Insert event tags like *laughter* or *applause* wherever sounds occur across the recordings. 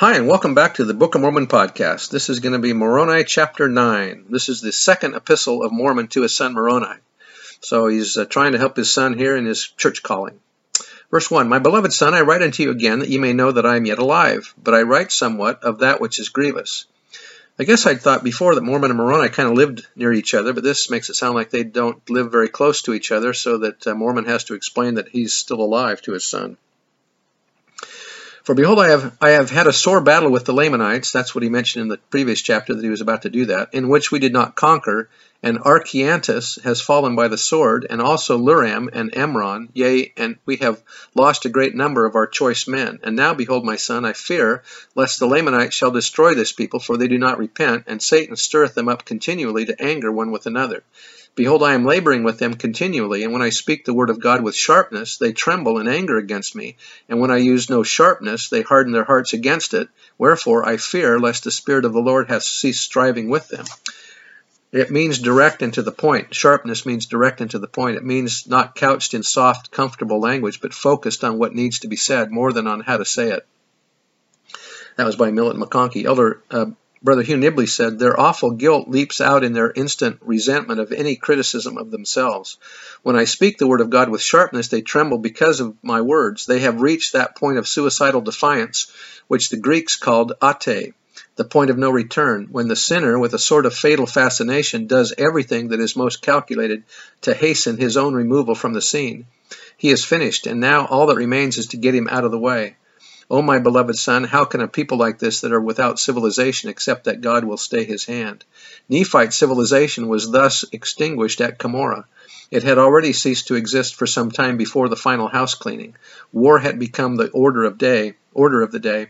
Hi, and welcome back to the Book of Mormon podcast. This is going to be Moroni chapter 9. This is the second epistle of Mormon to his son Moroni. So he's uh, trying to help his son here in his church calling. Verse 1 My beloved son, I write unto you again that ye may know that I am yet alive, but I write somewhat of that which is grievous. I guess I'd thought before that Mormon and Moroni kind of lived near each other, but this makes it sound like they don't live very close to each other, so that uh, Mormon has to explain that he's still alive to his son. For behold, I have I have had a sore battle with the Lamanites. That's what he mentioned in the previous chapter that he was about to do that, in which we did not conquer. And Archeantus has fallen by the sword, and also Luram and Emron. Yea, and we have lost a great number of our choice men. And now, behold, my son, I fear lest the Lamanites shall destroy this people, for they do not repent, and Satan stirreth them up continually to anger one with another. Behold, I am laboring with them continually, and when I speak the word of God with sharpness, they tremble in anger against me. And when I use no sharpness, they harden their hearts against it. Wherefore I fear lest the Spirit of the Lord hath ceased striving with them. It means direct and to the point. Sharpness means direct and to the point. It means not couched in soft, comfortable language, but focused on what needs to be said more than on how to say it. That was by Millet McConkie. Elder uh, Brother Hugh Nibley said, Their awful guilt leaps out in their instant resentment of any criticism of themselves. When I speak the word of God with sharpness, they tremble because of my words. They have reached that point of suicidal defiance, which the Greeks called ate, the point of no return, when the sinner, with a sort of fatal fascination, does everything that is most calculated to hasten his own removal from the scene. He is finished, and now all that remains is to get him out of the way. O my beloved son, how can a people like this that are without civilization accept that God will stay his hand? Nephite civilization was thus extinguished at Cumorah. It had already ceased to exist for some time before the final house cleaning. War had become the order of day, order of the day,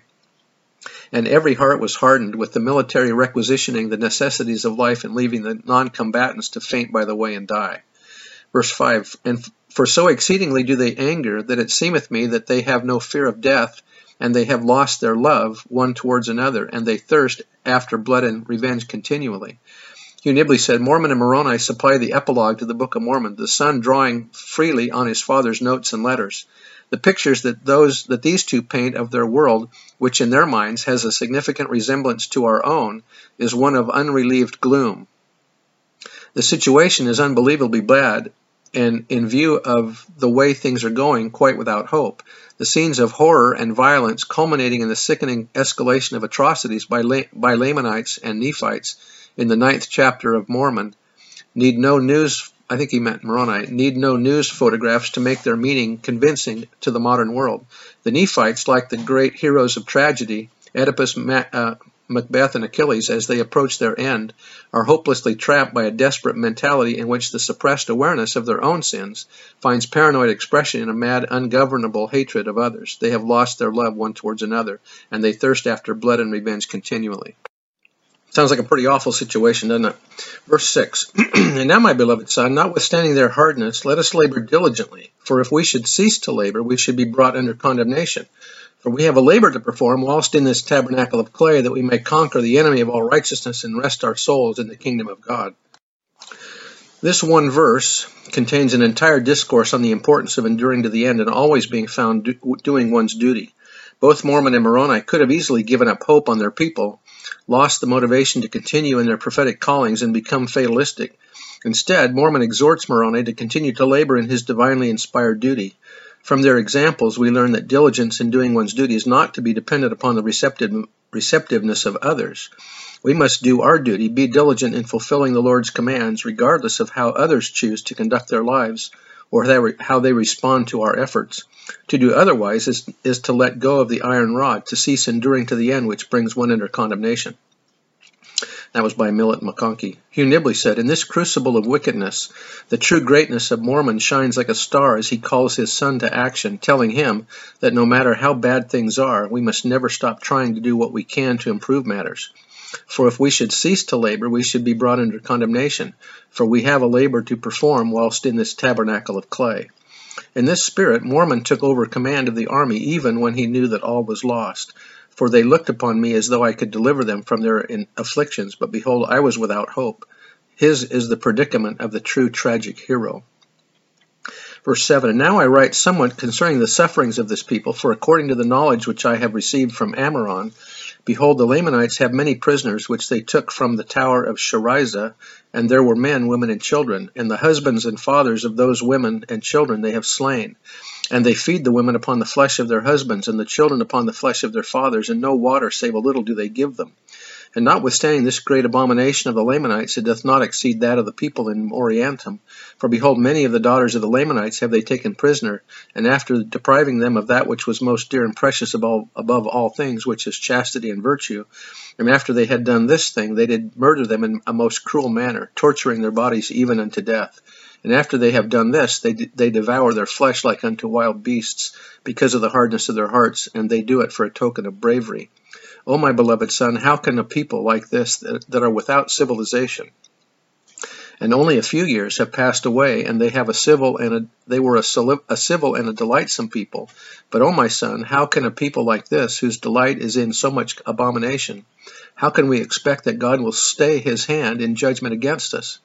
and every heart was hardened with the military requisitioning the necessities of life and leaving the non-combatants to faint by the way and die. Verse 5 And for so exceedingly do they anger that it seemeth me that they have no fear of death, and they have lost their love one towards another, and they thirst after blood and revenge continually. Hugh Nibley said, Mormon and Moroni supply the epilogue to the Book of Mormon, the son drawing freely on his father's notes and letters. The pictures that those that these two paint of their world, which in their minds has a significant resemblance to our own, is one of unrelieved gloom. The situation is unbelievably bad, and in view of the way things are going, quite without hope. The scenes of horror and violence culminating in the sickening escalation of atrocities by, La by Lamanites and Nephites in the ninth chapter of Mormon need no news, I think he meant Moroni, need no news photographs to make their meaning convincing to the modern world. The Nephites, like the great heroes of tragedy, Oedipus, uh, Macbeth and Achilles, as they approach their end, are hopelessly trapped by a desperate mentality in which the suppressed awareness of their own sins finds paranoid expression in a mad, ungovernable hatred of others. They have lost their love one towards another, and they thirst after blood and revenge continually. Sounds like a pretty awful situation, doesn't it? Verse 6 *clears throat* And now, my beloved son, notwithstanding their hardness, let us labor diligently. For if we should cease to labor, we should be brought under condemnation. For we have a labor to perform whilst in this tabernacle of clay, that we may conquer the enemy of all righteousness and rest our souls in the kingdom of God. This one verse contains an entire discourse on the importance of enduring to the end and always being found do, doing one's duty. Both Mormon and Moroni could have easily given up hope on their people, lost the motivation to continue in their prophetic callings, and become fatalistic. Instead, Mormon exhorts Moroni to continue to labor in his divinely inspired duty. From their examples, we learn that diligence in doing one's duty is not to be dependent upon the receptive, receptiveness of others. We must do our duty, be diligent in fulfilling the Lord's commands, regardless of how others choose to conduct their lives or how they respond to our efforts. To do otherwise is, is to let go of the iron rod, to cease enduring to the end, which brings one under condemnation. That was by Millet McConkie. Hugh Nibley said, In this crucible of wickedness, the true greatness of Mormon shines like a star as he calls his son to action, telling him that no matter how bad things are, we must never stop trying to do what we can to improve matters. For if we should cease to labor, we should be brought under condemnation, for we have a labor to perform whilst in this tabernacle of clay. In this spirit, Mormon took over command of the army even when he knew that all was lost. For they looked upon me as though I could deliver them from their afflictions, but behold, I was without hope. His is the predicament of the true tragic hero. Verse 7 And now I write somewhat concerning the sufferings of this people, for according to the knowledge which I have received from Amoron, behold, the Lamanites have many prisoners which they took from the tower of Sherrizah, and there were men, women, and children, and the husbands and fathers of those women and children they have slain. And they feed the women upon the flesh of their husbands, and the children upon the flesh of their fathers, and no water save a little do they give them. And notwithstanding this great abomination of the Lamanites, it doth not exceed that of the people in Moriantum. For behold, many of the daughters of the Lamanites have they taken prisoner, and after depriving them of that which was most dear and precious above, above all things, which is chastity and virtue, and after they had done this thing, they did murder them in a most cruel manner, torturing their bodies even unto death. And after they have done this, they, they devour their flesh like unto wild beasts, because of the hardness of their hearts, and they do it for a token of bravery. O my beloved son, how can a people like this, that, that are without civilization, and only a few years have passed away, and they have a civil and a, they were a, a civil and a delightsome people. But, O my son, how can a people like this, whose delight is in so much abomination, how can we expect that God will stay his hand in judgment against us?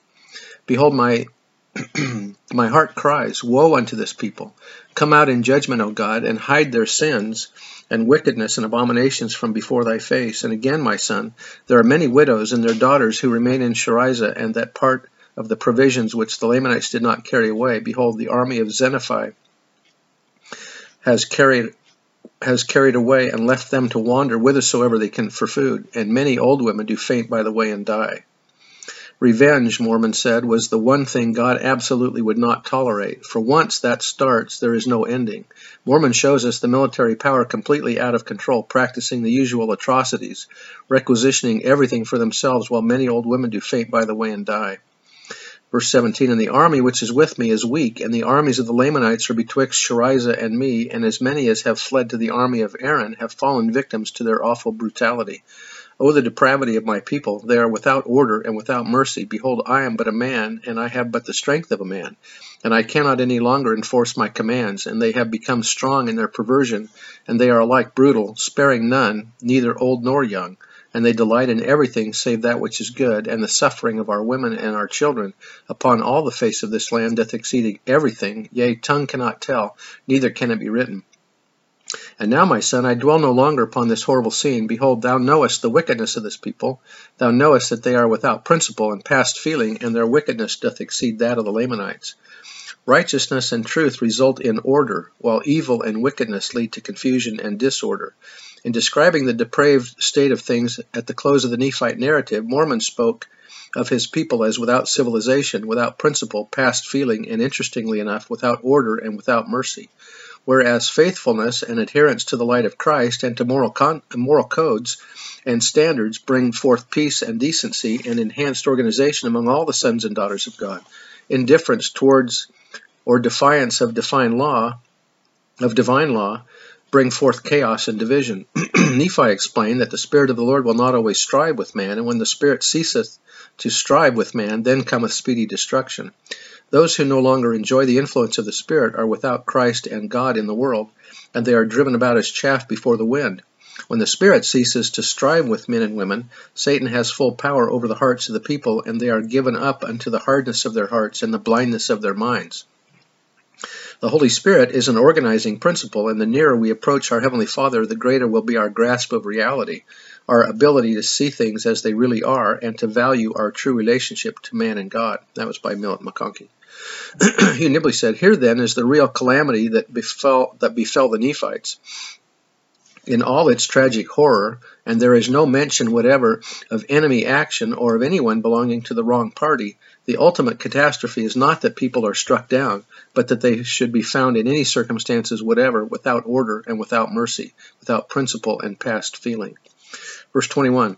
Behold, my *clears throat* My heart cries, Woe unto this people! Come out in judgment, O God, and hide their sins and wickedness and abominations from before thy face. And again, my son, there are many widows and their daughters who remain in Sherrizah, and that part of the provisions which the Lamanites did not carry away. Behold, the army of Zenephi has carried has carried away and left them to wander whithersoever they can for food, and many old women do faint by the way and die. Revenge, Mormon said, was the one thing God absolutely would not tolerate. For once that starts, there is no ending. Mormon shows us the military power completely out of control, practicing the usual atrocities, requisitioning everything for themselves, while many old women do faint by the way and die. Verse 17, And the army which is with me is weak, and the armies of the Lamanites are betwixt Sherrizah and me, and as many as have fled to the army of Aaron have fallen victims to their awful brutality. O the depravity of my people! They are without order and without mercy. Behold, I am but a man, and I have but the strength of a man. And I cannot any longer enforce my commands, and they have become strong in their perversion, and they are alike brutal, sparing none, neither old nor young. And they delight in everything save that which is good, and the suffering of our women and our children upon all the face of this land doth exceed everything, yea, tongue cannot tell, neither can it be written. And now, my son, I dwell no longer upon this horrible scene. Behold, thou knowest the wickedness of this people. Thou knowest that they are without principle and past feeling, and their wickedness doth exceed that of the Lamanites. Righteousness and truth result in order, while evil and wickedness lead to confusion and disorder. In describing the depraved state of things at the close of the Nephite narrative, Mormon spoke of his people as without civilization, without principle, past feeling, and interestingly enough, without order and without mercy whereas faithfulness and adherence to the light of Christ and to moral, con- moral codes and standards bring forth peace and decency and enhanced organization among all the sons and daughters of God. Indifference towards or defiance of divine law, of divine law, bring forth chaos and division. *clears throat* Nephi explained that the Spirit of the Lord will not always strive with man, and when the Spirit ceaseth to strive with man, then cometh speedy destruction. Those who no longer enjoy the influence of the Spirit are without Christ and God in the world, and they are driven about as chaff before the wind. When the Spirit ceases to strive with men and women, Satan has full power over the hearts of the people, and they are given up unto the hardness of their hearts and the blindness of their minds. The Holy Spirit is an organizing principle, and the nearer we approach our Heavenly Father, the greater will be our grasp of reality, our ability to see things as they really are, and to value our true relationship to man and God. That was by Millet McConkie. *clears throat* Hugh Nibley said, Here then is the real calamity that befell, that befell the Nephites. In all its tragic horror, and there is no mention whatever of enemy action or of anyone belonging to the wrong party, the ultimate catastrophe is not that people are struck down, but that they should be found in any circumstances whatever without order and without mercy, without principle and past feeling. Verse 21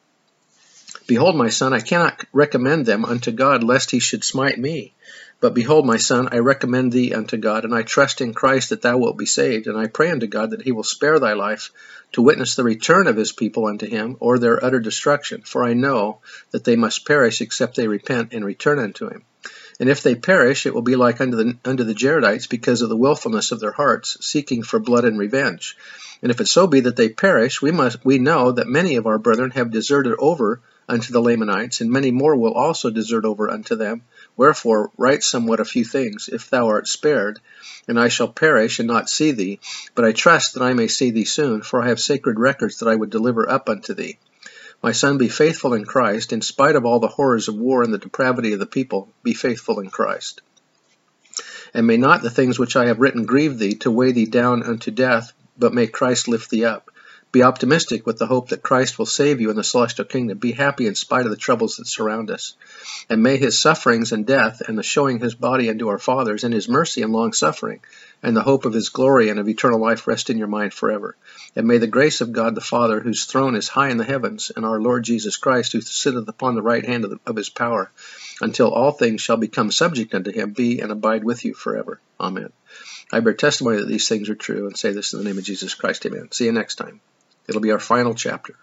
Behold, my son, I cannot recommend them unto God, lest he should smite me. But behold, my son, I recommend thee unto God, and I trust in Christ that thou wilt be saved. And I pray unto God that he will spare thy life to witness the return of his people unto him, or their utter destruction. For I know that they must perish except they repent and return unto him. And if they perish, it will be like unto the, unto the Jaredites because of the wilfulness of their hearts, seeking for blood and revenge. And if it so be that they perish, we must we know that many of our brethren have deserted over unto the Lamanites, and many more will also desert over unto them. Wherefore write somewhat a few things, if thou art spared, and I shall perish and not see thee. But I trust that I may see thee soon, for I have sacred records that I would deliver up unto thee. My son, be faithful in Christ, in spite of all the horrors of war and the depravity of the people, be faithful in Christ. And may not the things which I have written grieve thee, to weigh thee down unto death, but may Christ lift thee up. Be optimistic with the hope that Christ will save you in the celestial kingdom. Be happy in spite of the troubles that surround us. And may his sufferings and death, and the showing his body unto our fathers, and his mercy and long suffering, and the hope of his glory and of eternal life rest in your mind forever. And may the grace of God the Father, whose throne is high in the heavens, and our Lord Jesus Christ, who sitteth upon the right hand of, the, of his power, until all things shall become subject unto him, be and abide with you forever. Amen. I bear testimony that these things are true and say this in the name of Jesus Christ. Amen. See you next time. It'll be our final chapter.